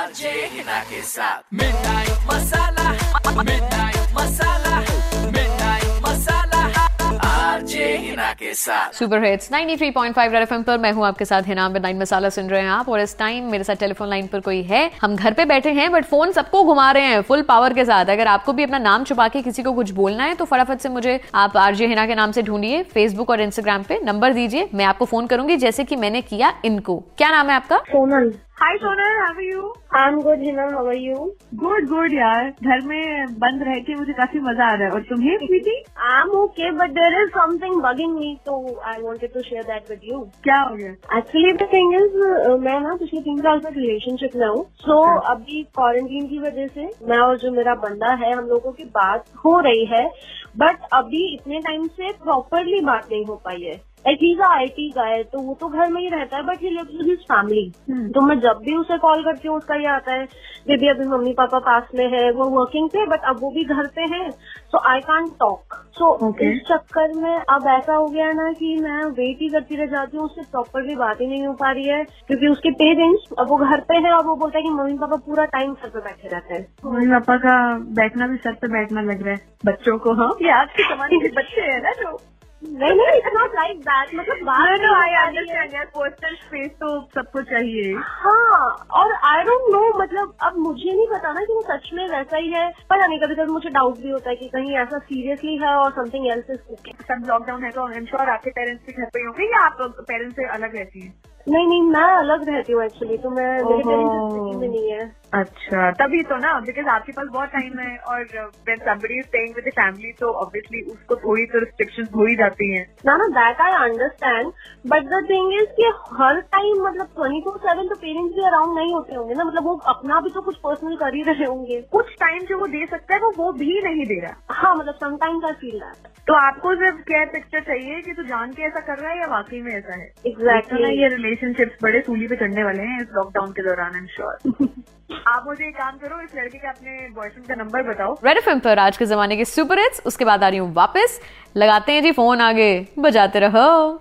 RJ Hina के साथ midnight masala midnight masala midnight masala RJ Hina के साथ सुपर हिट्स 93.5 रेड एफएम पर मैं हूँ आपके साथ हिना नाइन मसाला सुन रहे हैं आप और इस टाइम मेरे साथ टेलीफोन लाइन पर कोई है। हम घर पे बैठे हैं बट फ़ोन सबको घुमा रहे हैं फुल पावर के साथ। अगर आपको भी अपना नाम छुपा के किसी को कुछ बोलना है तो फटाफट से मुझे आप आरजे हिना के नाम से ढूंढिए फेसबुक और इंस्टाग्राम पे। नंबर दीजिए मैं आपको फ़ोन करूँगी जैसे की मैंने किया इनको। क्या नाम है आपका? Sonal. Hi Sonal how are you I am good Hina how are you good good यार घर में बंद रह के मुझे काफ़ी मज़ा आ रहा है और तुम्हें sweetie I am okay but there is something bugging me तो I wanted to share that with you क्या हो गया एक्चुअली द थिंग इज़ मैं ना पिछले तीन साल से रिलेशनशिप में हूँ सो अभी क्वारंटीन की वजह से मैं और जो मेरा बंदा है हम लोगों की बात हो रही है बट अभी इतने टाइम से प्रॉपरली बात नहीं हो पाई है ही आई टी गाय तो वो तो घर में ही रहता है but he lives with his family तो मैं जब भी उसे कॉल करती हूँ उसका ये आता है बेबी अभी मम्मी पापा पास में है वो वर्किंग पे बट अब वो भी घर पे है सो आई कांट टॉक सो इस चक्कर में अब ऐसा हो गया ना कि मैं वेट ही करती रह जाती हूँ उससे प्रॉपरली बात ही नहीं हो पा रही है क्योंकि उसके पेरेंट्स अब वो घर पे है और वो बोलता है कि मम्मी पापा पूरा टाइम सर पे बैठे रहते हैं। मम्मी पापा का बैठना भी सर पे बैठना लग रहा है बच्चों को हाँ? ये आज के जमाने के बच्चे हैं ना जो। लाइक दैट मतलब नो आई है। अंडरस्टैंड यार पर्सनल स्पेस तो सबको चाहिए। हाँ और आई डोंट नो मतलब अब मुझे नहीं पता ना कि वो सच में वैसा ही है। पर नहीं कभी कभी मुझे डाउट भी होता है कि कहीं ऐसा सीरियसली है और समथिंग एल्स इज़ सब लॉकडाउन है तो आई एम श्योर आपके पेरेंट्स भी घर पे होंगे या आप पेरेंट्स से अलग रहती हैं? नहीं नहीं मैं अलग रहती हूँ एक्चुअली तो मैं मेरे। पेरेंट्स में नहीं है। अच्छा तभी तो ना बिकॉज़ आपके पास बहुत टाइम है और when somebody is staying with family तो ऑब्वियसली उसको थोड़ी तो रिस्ट्रिक्शंस हो ही जाती हैं। ना ना that I understand but the thing is कि हर टाइम मतलब ट्वेंटी फोर सेवन तो पेरेंट्स भी अराउंड नहीं होते होंगे ना मतलब वो अपना भी तो कुछ पर्सनल कर ही रहे होंगे। कुछ टाइम जो वो दे सकता है वो वो भी नहीं दे रहा। हाँ मतलब समटाइम्स आई फील दैट तो आपको सिर्फ़ केयर पिक्चर चाहिए कि तू जान के ऐसा कर रहा है या वाकई में ऐसा है. तो ये रिलेशनशिप्स बड़े सूली पे चढ़ने वाले हैं इस लॉकडाउन के दौरान आई एम श्योर आप मुझे एक काम करो इस लड़के का अपने बॉयफ्रेंड का नंबर बताओ। रेड एफएम पर आज के जमाने के सुपर हिट्स उसके बाद आ रही हूँ वापस। लगाते हैं जी फ़ोन आगे बजाते रहो।